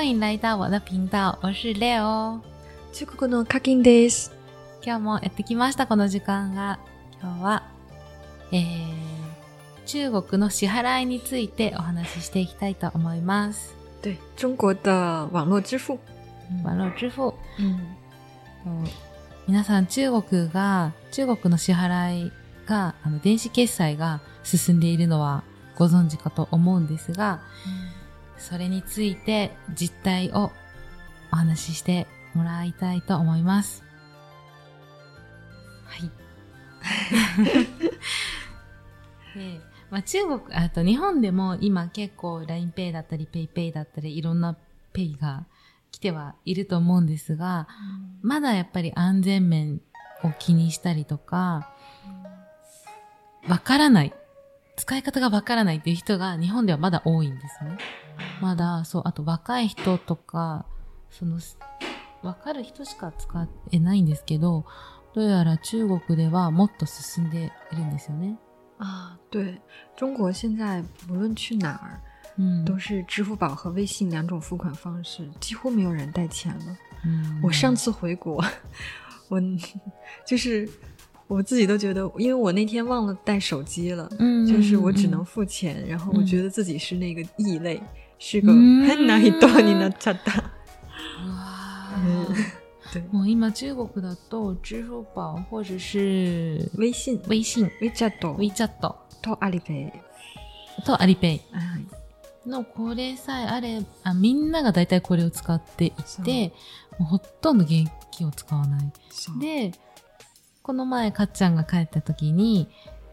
欢迎来到我的频道，我是 Leo。中国の課金です。今日もやってきました、この時間が。今日は、えー、中国の支払いについてお話ししていきたいと思います。对，中国的网络支付。網絡支付。う皆さん中国が、中国の支払いが、あの、電子決済が進んでいるのはご存知かと思うんですが、それについて実態をお話ししてもらいたいと思います。はい。でまあ、中国、あと日本でも今結構 LINEPay だったり PayPay だったりいろんな Pay が来てはいると思うんですが、まだやっぱり安全面を気にしたりとか、わからない。使い方がわからないっていう人が日本ではまだ多いんですね。まだ、そう、あと若い人とか、その、わかる人しか使えないんですけど、どうやら中国ではもっと進んでいるんですよね。啊，对中国现在无论去哪儿，うん。都是支付宝和微信两种付款方式，几乎没有人带钱了。うん我上次回国，我就是我自己都觉得，因为我那天忘了带手机了，うん就是我只能付钱，然后我觉得自己是那个异类，是个嗯変な人になっちゃった。うわ嗯ー对，もう今中国だと支付宝或者是微信、微信、 WeChat WeChat とアリペイ。とアリペイはいのこれさえあれあ、みんなが大体これを使っていて、もうほとんど現金を使わない。そうで、 この前かっちゃんが帰った時に、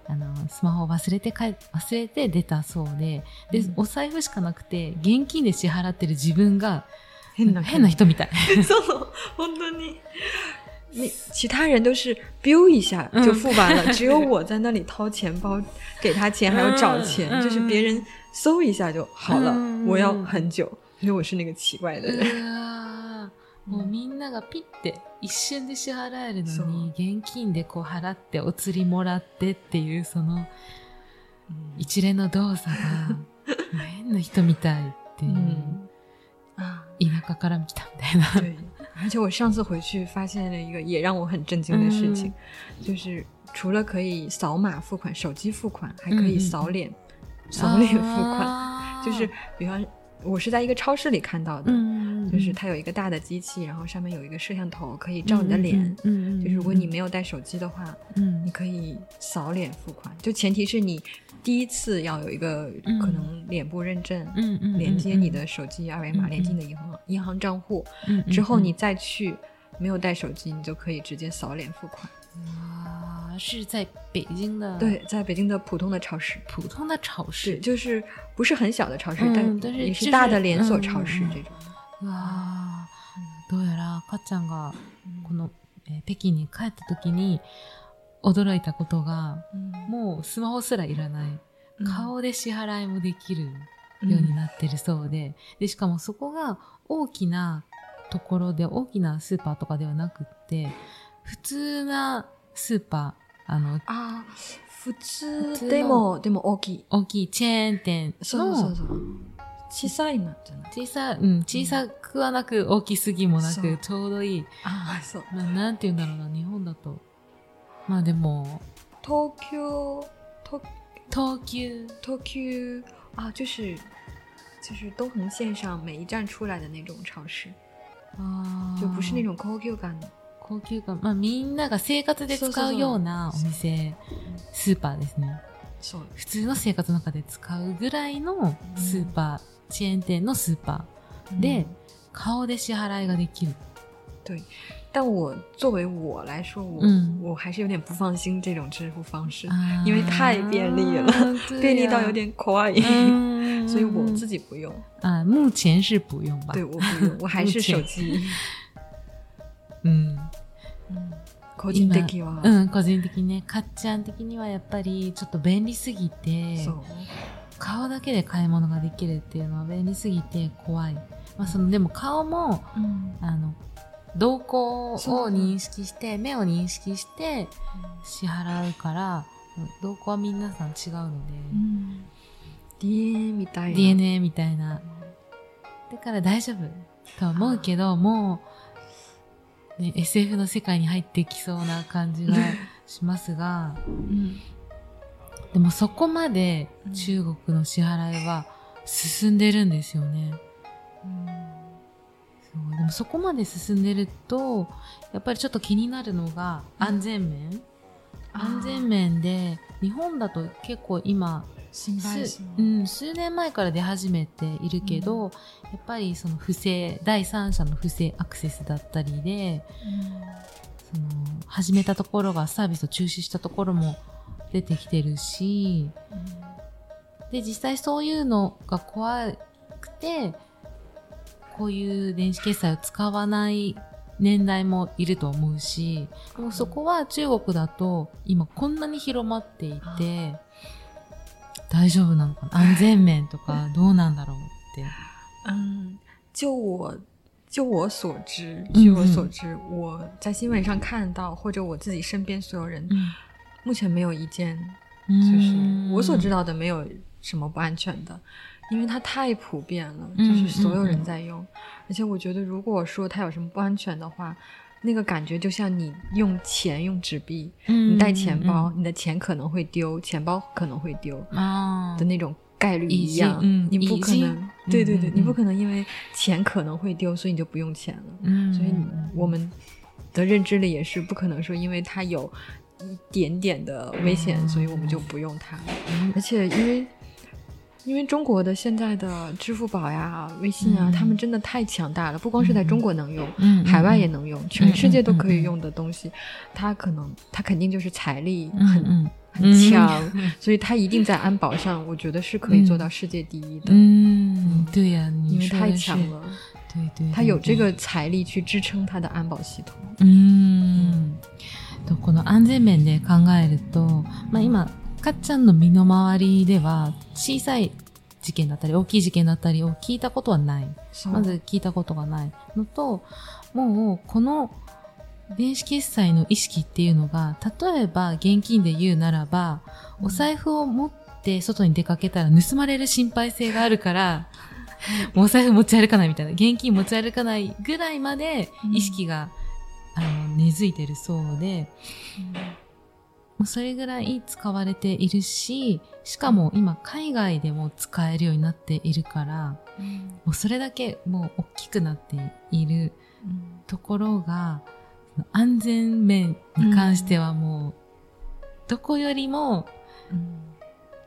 あの、スマホを忘れて帰、忘れて出たそうで、で、うんお財布しかなくて、現金で支払ってる自分が、変な変な人みたい。そう本当に。那其他人都是 biu 一下就付完了，只有我在那里掏钱包给他钱，还要找钱，嗯就是别人搜一下就好了。嗯我要很久，因为我是那个奇怪的う人。もうみんながピッて一瞬で支払えるのに、現金でこう払ってお釣りもらってっていうその一連の動作が、変な人みたいっていう、田舎から来たみたいな。对。而且我上次回去发现了一个也让我很震惊的事情，就是除了可以扫码付款、手机付款，还可以扫脸、扫脸付款。啊就是比方，我是在一个超市里看到的，嗯就是它有一个大的机器，然后上面有一个摄像头，可以照你的脸。嗯就是如果你没有带手机的话，嗯。你可以扫脸付款，就前提是你第一次要有一个嗯。可能脸部认证，嗯嗯连接你的手机二维码，嗯连接你的银行银行账户，嗯之后你再去没有带手机，你就可以直接扫脸付款。啊是在北京的对，在北京的普通的超市，普通的超是市就是不是很小的超市，嗯但但是也就是是大的连锁超市这种。うわーどうやらかっちゃんがこの、えー北京に帰った時に驚いたことが嗯もうスマホすらいらない嗯顔で支払いもできるようになってるそうででしかもそこが大きなところで大きなスーパーとかではなくって普通なスーパーあのあ、普通でもでも大きい。大きいチェーン店のそうそうそう。小さいなじゃない。小さ,、うん、小さくはなく大きすぎもなくちょうどいいあ、そう。まあ、なんて言うんだろうな、日本だと。まあでも、東京東東急。東急啊，就是就是东横线上每一站出来的那种超市，あー就不是那种高級感的。高級感。まあみんなが生活で使うようなお店、スーパーですね。そう。普通の生活の中で使うぐらいのスーパー、チェーン店のスーパーで、顔で支払いができる。对，但我作为我来说，我、嗯我还是有点不放心这种支付方式，あー因为太便利了，对便利到呀有点怖い，嗯 所以我自己不用。啊，目前是不用吧？对，我不用，我还是手机。嗯。嗯，個人的は、うん、個人的にね、かっちゃん的にはやっぱりちょっと便利すぎて。顔だけで買い物ができるっていうのは便利すぎて怖い。まあその、でも顔も、うんあの、動向を認識して、目を認識して支払うから、動向は皆さん違うので、うん、DNA みたいな。DNA みたいな。だから大丈夫と思うけど、もう、ね、SF の世界に入ってきそうな感じがしますが、嗯でもそこまで中国の支払いは進んでるんですよね。そう。でもそこまで進んでると、やっぱりちょっと気になるのが安全面。安全面で、日本だと結構今、新配数うん、数年前から出始めているけど、やっぱりその不正、第三者の不正アクセスだったりで、その始めたところがサービスを中止したところも出てきてるし、で、実際そういうのが怖くて、こういう電子決済を使わない年代もいると思うし、でもそこは中国だと今こんなに広まっていて、大丈夫なのかな安全面とかどうなんだろうって。嗯，就我就我所知，嗯据我所知，我在新闻上看到，或者我自己身边所有人，目前没有一件就是我所知道的没有什么不安全的，因为它太普遍了，嗯就是所有人在用。而且我觉得，如果说它有什么不安全的话， 那个感觉就像你用钱用纸币，嗯你带钱包，你的钱可能会丢，钱包可能会丢啊的那种概率一样。嗯你不可能，对对对，你不可能因为钱可能会丢，所以你就不用钱了。嗯所以我们的认知里也是不可能说，因为它有一点点的危险，嗯所以我们就不用它。而且因为因为中国的现在的支付宝呀、微信啊，嗯他们真的太强大了，不光是在中国能用，嗯海外也能用，全世界都可以用的东西，它可能它肯定就是财力很、嗯很强，所以它一定在安保上，我觉得是可以做到世界第一的，嗯，对呀、你因为太说的是强了，对对，它有这对个财力去支撑它的安保系统。うん。とこの安全面で考えると、まあ今、 かっちゃんの身の回りでは、小さい事件だったり、大きい事件だったりを聞いたことはない。まず聞いたことがないのと、もう、この電子決済の意識っていうのが、例えば現金で言うならば、お財布を持って外に出かけたら盗まれる心配性があるから、もうお財布持ち歩かないみたいな、現金持ち歩かないぐらいまで意識が、あの根付いてるそうで、もうそれぐらい使われているし、しかも今海外でも使えるようになっているから、もうそれだけもう大きくなっているところが、安全面に関してはもう、どこよりも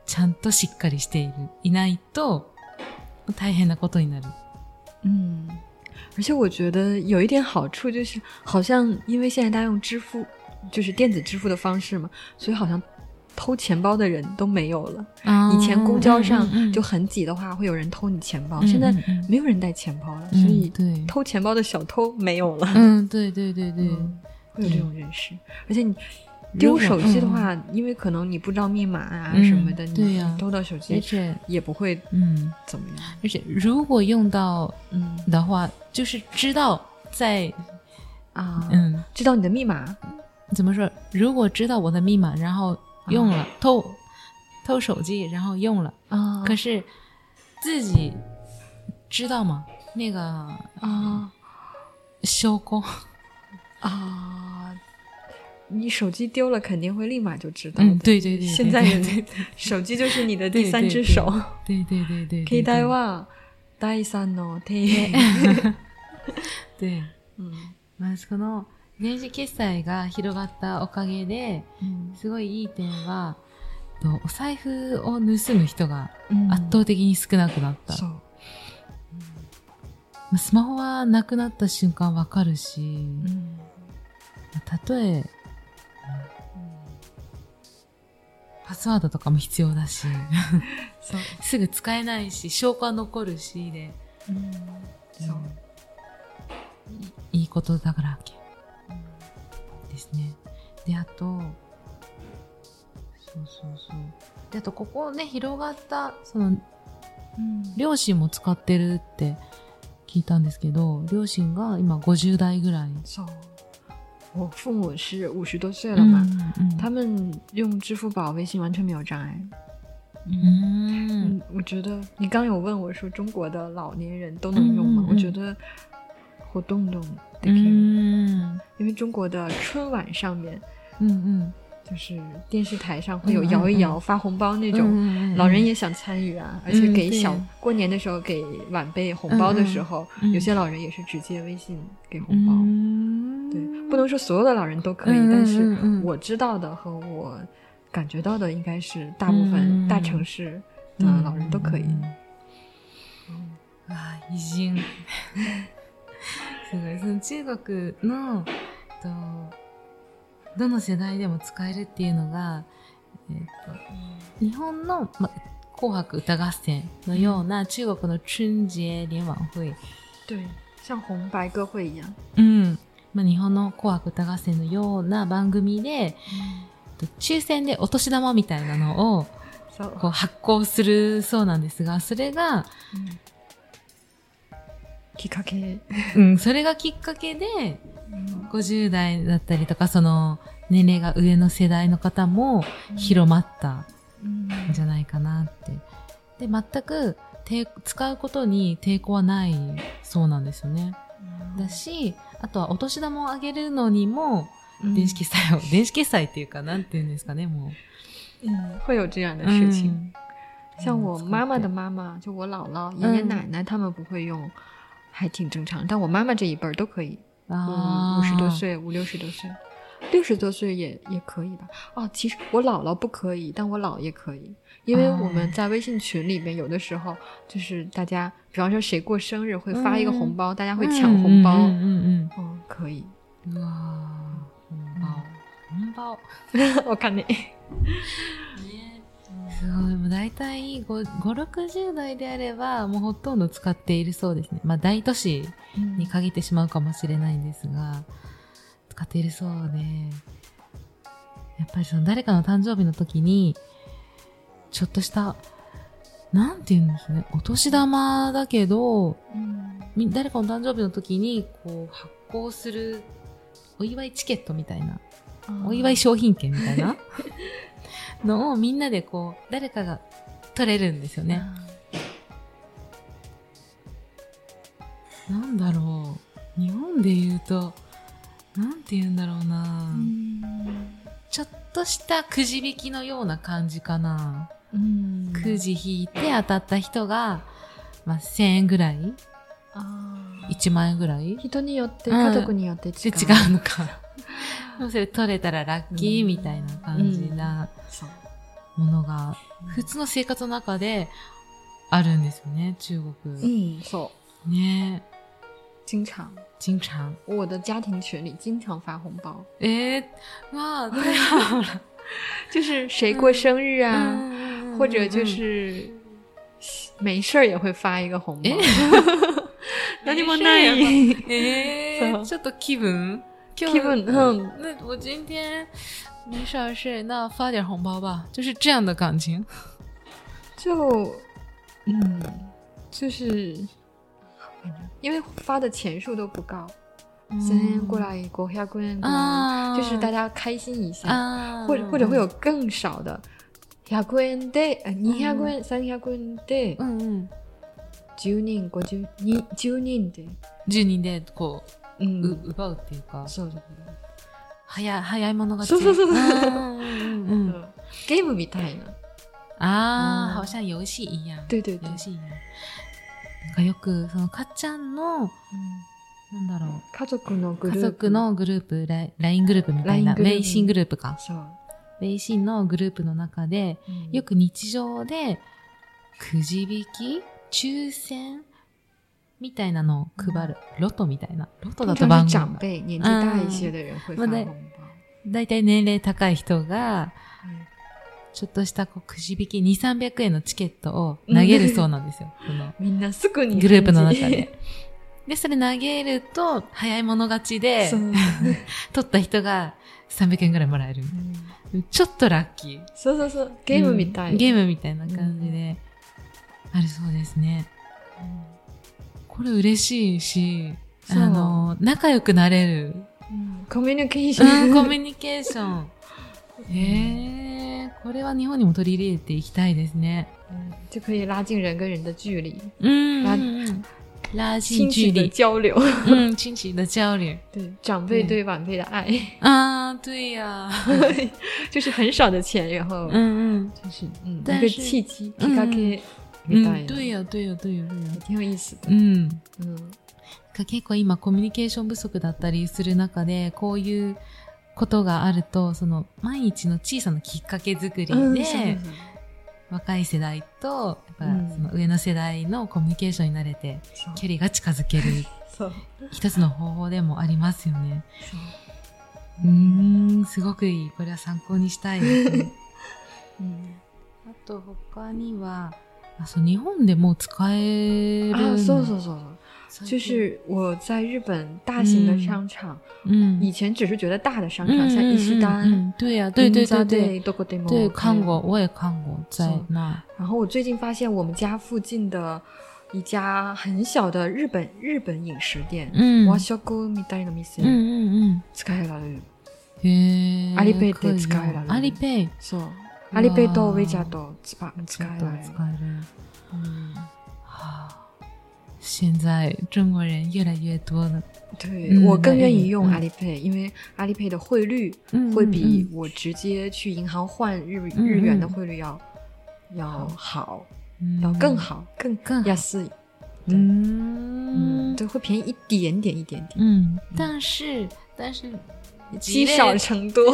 ちゃんとしっかりしている、いないと大変なことになる。嗯，而且我觉得有一点好处就是，好像因为现在大家用支付，就是电子支付的方式嘛，所以好像偷钱包的人都没有了。以前公交上就很挤的话，会有人偷你钱包，现在没有人带钱包了，所以对偷钱包的小偷没有了。嗯，对对对对，嗯会有这种认识，而且你。丢手机的话，因为可能你不知道密码啊什么的，对呀你偷到手机而机且也不会嗯，怎么样。而且如果用到嗯的话，就是知道在啊，嗯知道你的密码，怎么说？如果知道我的密码，然后用了、偷偷手机，然后用了，啊可是自己知道吗？那个啊証拠啊，你手机丢了肯定会立马就知道嗯，的。对对对，现在人对对手机就是你的第对三只对手。对对对对，携帯は第三の手。对。うんまあ、その 電子決済が広がったおかげで、すごいいい点は、とお財布を盗む人が圧倒的に少なくなった。そう。まあスマホはなくなった瞬間わかるし、うんまあたとえ、パスワードとかも必要だし。すぐ使えないし、証拠は残るしで、そう。いいことだからけ。ですね。で、あと、そうそうそう。で、あと、ここね、広がった、その、両親も使ってるって聞いたんですけど、両親が今50代ぐらい。そう。我父母是五十多岁了嘛，うん他们用支付宝、微信完全没有障碍。嗯，我觉得你刚有问我说中国的老年人都能用吗？我觉得活动动可以，因为中国的春晚上面，嗯嗯。就是电视台上会有摇一摇发红包那种，老人也想参与啊。而且给小过年的时候给晚辈红包的时候，有些老人也是直接微信给红包。对，不能说所有的老人都可以，但是我知道的和我感觉到的，应该是大部分大城市的老人都可以。啊，已经，すごい。その中国のと。どの世代でも使えるっていうのが、えーと、日本の、ま、紅白歌合戦のような中国の春節联晚会。对，像红白歌会一样。うん。まあ、日本の紅白歌合戦のような番組で、うん、抽選でお年玉みたいなのをこう発行するそうなんですが、それが、うん、きっかけ。うん、それがきっかけで、50代だったりとか、その年齢が上の世代の方も広まったんじゃないかなって。で、全く使うことに抵抗はないそうなんですよね。だし、あとはお年玉をあげるのにも、電子決済を、電子決済っていうか、なんていうんですかね、もう。嗯，会有这样的事情。像我妈妈的妈妈，就我姥姥、爷爷奶奶，他们不会用，还挺正常。但我妈妈这一辈儿都可以。啊，五十多岁，五六十多岁，六十多岁也也可以吧？哦，其实我姥姥不可以，但我姥爷可以，因为我们在微信群里面，有的时候就是大家，比方说谁过生日会发一个红包，大家会抢红包，嗯嗯嗯，可以。哇，红包，红包，我看你。すごい。もう大体5、5、60代であれば、もうほとんど使っているそうですね。まあ大都市に限ってしまうかもしれないんですが、使っているそうで、やっぱりその誰かの誕生日の時に、ちょっとした、なんて言うんですね、お年玉だけど、うん、誰かの誕生日の時に、こう、発行する、お祝いチケットみたいな、お祝い商品券みたいな のをみんなでこう、誰かが取れるんですよね。なんだろう。日本で言うと、なんて言うんだろうな。ちょっとしたくじ引きのような感じかな。くじ引いて当たった人が、まあ、1000円ぐらい？1万円ぐらい？人によって、家族によって違う。違うのか。それ取れたらラッキーみたいな感じなものが、普通の生活の中であるんですよね、中国。うん、そう。ね经常。经常。我的家庭群里经常发红包。え哇，太好了！就是谁过生日啊，或者就是没事儿也会发一个红包。何もない。えー、ちょっと気分気分，嗯，那我今天没事事，那发点红包吧，就是这样的感情。就，嗯，就是，因为发的钱数都不高，先过来过下过年，就是大家开心一下，或者或者会有更少的，百円で、二百円、三百円で、嗯嗯，十人、五十、二十人で、十人でこう。 うん、う奪うっていうか。そうそう早早い者勝ち。そうそうそう。うんゲームみたいな。ああ、好像遊戏一样。对对对。遊戏一样。なんかよく、その、かっちゃんの、なんだろう。家族のグループ。家族のグループ、LINE グループみたいな、微信グループか。そう。微信のグループの中で、よく日常で、くじ引き抽選みたいなのを配る。ロトみたいな。ロトだと番号。長輩、年紀大一些的人会发红包。だいたい年齢高い人が、ちょっとしたこうくじ引き2、300円のチケットを投げるそうなんですよ。こ のみんなすぐに。グループの中で。で、それ投げると、早い者勝ちで、取った人が300円ぐらいもらえる。うん、ちょっとラッキー。そうそうそう。ゲームみたい、うん、ゲームみたいな感じで、あるそうですね。うんこれ嬉しいし、あの、仲良くなれる。うん、コミュニケーション。コミュニケーション。え えー、これは日本にも取り入れていきたいですね。嗯，就可以拉近人跟人的距离，嗯拉嗯拉近距离，交流，嗯，亲戚的交流。对长辈对晚辈的爱，啊，对呀、就是很少的钱，然后嗯嗯。就是嗯一个契机，嗯みたい嗯，な，对呀、对呀、对呀、对呀、挺有意思的，うん。嗯か結構今コミュニケーション不足だったりする中で、こういうことがあると、その毎日の小さなきっかけ作りで、嗯，是是是若い世代と、やっぱうん。その上の世代のコミュニケーションになれて、距離が近づける 一つの方法でもありますよね。そう。ん、すごくいい。これは参考にしたいですね。嗯 あと他には、あそう日本でも使える啊，のそうそうそう就是我在日本大型的商场，嗯以前只是觉得大的商嗯场，像伊势嗯丹、嗯，对呀、对对对对对，看过，。我也看过，在是那，然后我最近发现我们家附近的一家很小的日本日本饮食店，嗯和食みたいな店、うんうん使えられる。うん。へえ。アリペイって使えられるアリペイ。そう。アリペイとウェジャーと使使えられる。使える。嗯，哈，现在中国人越来越多了，对、嗯我更愿意用嗯阿里 pay，、因为阿里 pay 的汇率嗯会比我直接去银行换日、嗯日元的汇率要、要好，嗯要更。好，更更好亚斯。嗯嗯，对，会便宜一点点一点点，嗯，但是但是积少成多。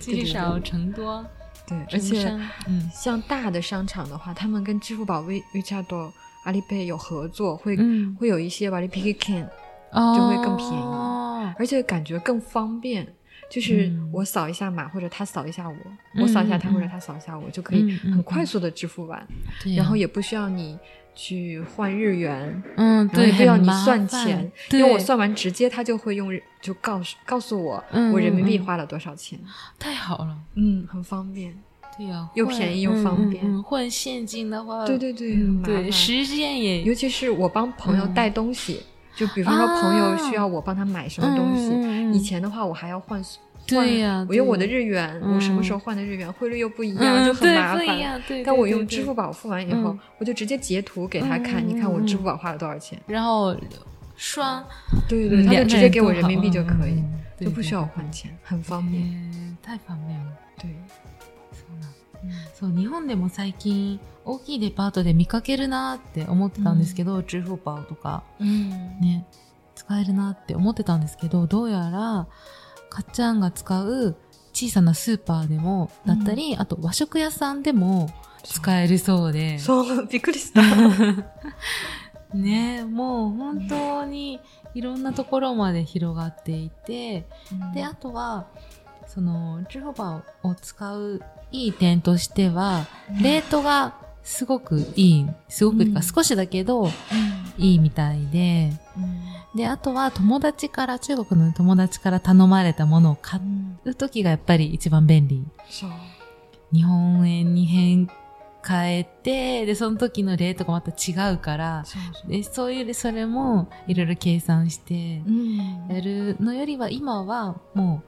积少成多， 对，而且嗯。像大的商场的话，他们跟支付宝、微 WeChat、阿里 pay 有合作，会、嗯，会有一些阿里 pay can，哦。就会更便宜。而且感觉更方便。就是嗯。我扫一下码，或者他扫一下我，嗯我扫一下他，嗯或者他扫一下我，就可以很快速的支付完，然后也不需要你去换日元，嗯，对，后还要你算钱，因为我算完直接他就会用就告诉告诉我嗯我人民币花了多少钱，太好了，嗯，很方便。对呀，又便宜又方便嗯嗯嗯换现金的话，对对对，嗯对，时间也尤其是我帮朋友嗯。带东西，就比方说朋友需要我帮他买什么东西，以前的话我还要换。对呀换我用我的对日元，嗯我什么时候换的日元，汇率又不一样，嗯就很对麻烦。不一样，对。但我对对用支付宝付完以后，嗯我就直接截图给他看，嗯嗯你看我嗯支付宝花了多少钱。然后双，对对对，他就直两个人都接给我人民好币就可以，嗯嗯对就不需要对对换钱，很方便。便。太方便了。对，そうなんそう日本でも最近大きいデパートで見かけるなって思ってたんですけど、支付宝とか嗯ね使えるなって思ってたんですけどどうやら かっちゃんが使う小さなスーパーでもだったり、あと和食屋さんでも使えるそうで。そう、びっくりした。ねもう本当にいろんなところまで広がっていて、であとはその支付宝を使ういい点としては、レートがすごくいい。すごくうん。少しだけどいいみたいで。うんであとは友達から中国の友達から頼まれたものを買う時がやっぱり一番便利そう。日本円に変変えてでその時のレートがまた違うからそうそう。でそういうそれもいろいろ計算してうんやるのよりは今はも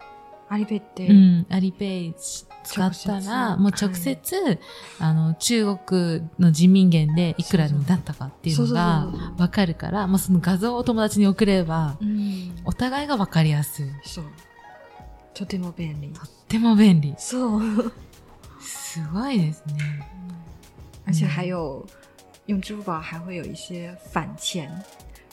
アリペってう、うん、アリペイ使ったらもう直接、あの中国の人民元でいくらになったかっていうのがわかるからまあその画像を友達に送ればうん。お互いがわかりやすい。そう。とても便利。とっても便利。そう。すごいですね。而且还有用支付宝还会有一些返钱，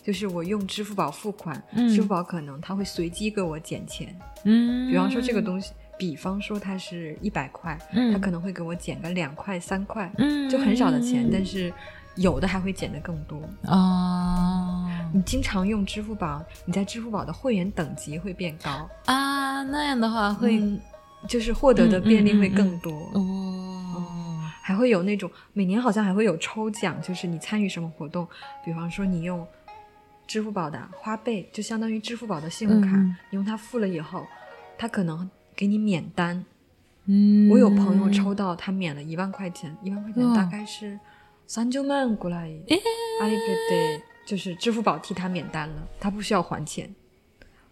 就是我用支付宝付款，嗯支付宝可能它会随机给我减钱。嗯比方说这个东西，比方说它是一百块，嗯它可能会给我减个两块、三块，嗯就很少的钱，但是有的还会减的更多。あ你经常用支付宝，你在支付宝的会员等级会变高，啊那样的话会、嗯就是获得的便利会更多。哦还会有那种每年好像还会有抽奖，就是你参与什么活动，比方说你用支付宝的花呗，就相当于支付宝的信用卡，嗯嗯你用它付了以后，它可能给你免单。嗯我有朋友抽到他免了一万块钱，一万块钱哇大概是三九万过来，诶阿里 pay 就是支付宝替他免单了，他不需要还钱，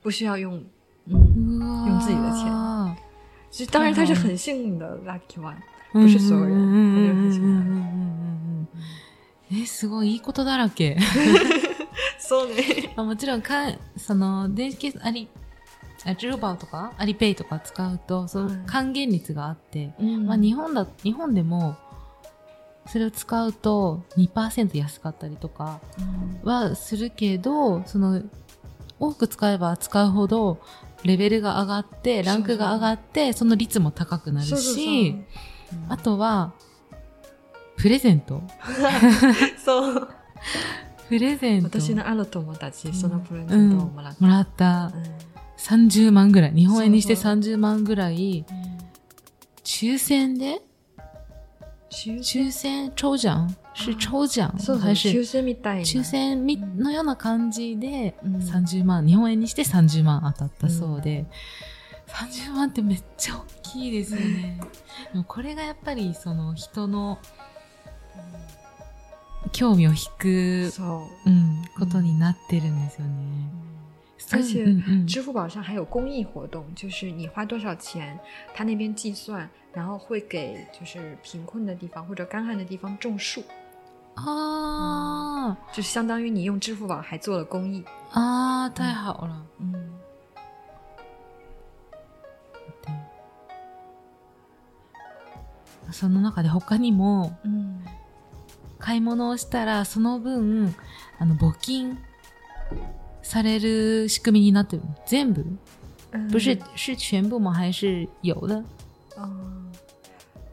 不需要用，嗯，うわー用自己的钱其实当然他是很幸运的 lucky one， 不是所有人。うん我就很喜欢。え、すごいいいことだらけ。 そうね。まあもちろんか、その、電子決済、アリ、あ、ジルバーとか、アリペイとか使うと、その還元率があって、まあ日本だ、日本でも、それを使うと2%安かったりとかはするけど、その、多く使えば使うほど、レベルが上がって、ランクが上がって、その率も高くなるそうそうそうし、あとは、プレゼント。そう。プレゼント。私のある友達、そのプレゼントをもらった。もらった。うん30万ぐらい。日本円にしてそう30万ぐらい、抽選で？抽抽選抽奖？是抽奖？そうそう、还是抽。選みたいな。抽選みのような感じでうん。30万、日本円にして30万当たったそうで、30万ってめっちゃ大きいですよね。でもこれがやっぱりその人の興味を引く、そう。うん、ことになってるんですよね。而且うんうん支付宝上还有公益活动，就是你花多少钱，他那边计算，然后会给就是贫困的地方或者干旱的地方种树，あ就是相当于你用支付宝还做了公益。あ、ああ、太好了。嗯，その中で他にも嗯，買い物をしたらその分あの募金される仕組みになってる全部嗯不是是全部吗还是有的嗯，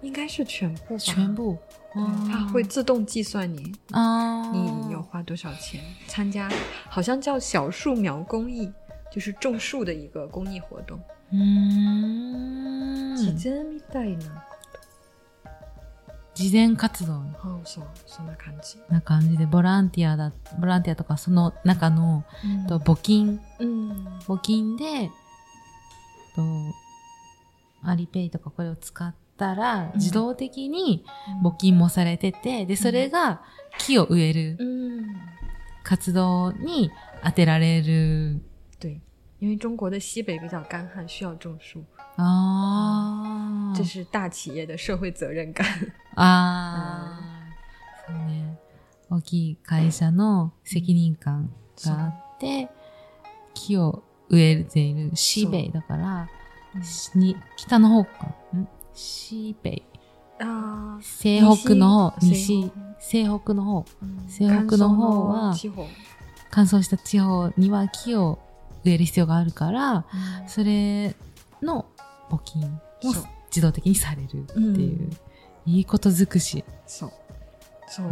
应该是全部吧，全部对，它会自动计算你あ你有花多少钱参加，好像叫小树苗公益，就是种树的一个公益活动。うーん自然みたいな。 慈善活動哦，そう、そんな感じ。な感じでボランティアだボランティアとかその中のと募金うん。募金で、と、アリペイとかこれを使ったら、ん自動的に募金もされてて、で、それが木を植える嗯，活動に当てられる。对，因为中国的西北比较干旱，需要种树，あー。这是大企业的社会责任感。あー。そうね。大きい会社の責任感があって、木を植えている西北だから、に、北の方か。ん？西北。啊，西北の方、西西、西北の方、嗯西北の方は乾燥した地方には木を植える必要があるから、地方それの募金も自動的にされるっていう、ういいこと尽くし。そう。そう。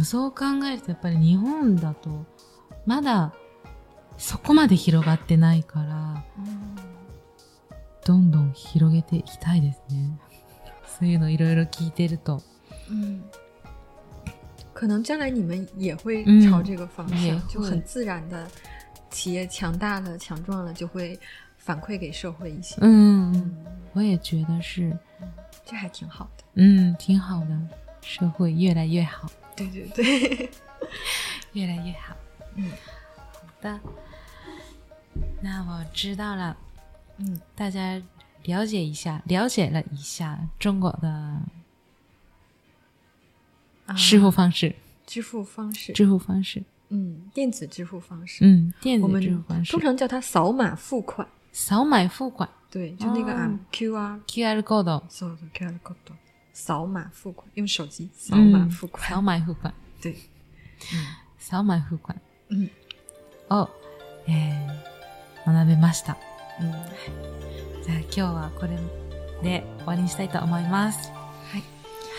うそう考えるとやっぱり日本だと、まだそこまで広がってないから、どんどん広げていきたいですね。そういうのいろいろ聞いてると。嗯，可能将来你们也会嗯朝这个方向，也会就很自然的，企业强大了、强壮了，就会反馈给社会一些。嗯，嗯，我也觉得是，这还挺好的。嗯，挺好的，社会越来越好，对对对，越来越好。嗯，好的，那我知道了，嗯，大家了解一下，了解了一下中国的啊支付方式，支付方式，支付方式，嗯，电子支付方式，嗯，电子。支付方式通，常叫它扫码付款。扫码付款对，就那个哦啊 QR，，QR code，扫的 QR code，扫码付款，用手机扫码付款。扫买付款，对，扫買付款うんを、えー学べました。嗯，じゃあ今日はこれで終わりにしたいと思います。はい。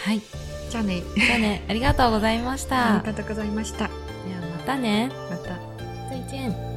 はい。じゃあね。じゃあね、ありがとうございました。ありがとうございました。ではまたね。また。再见。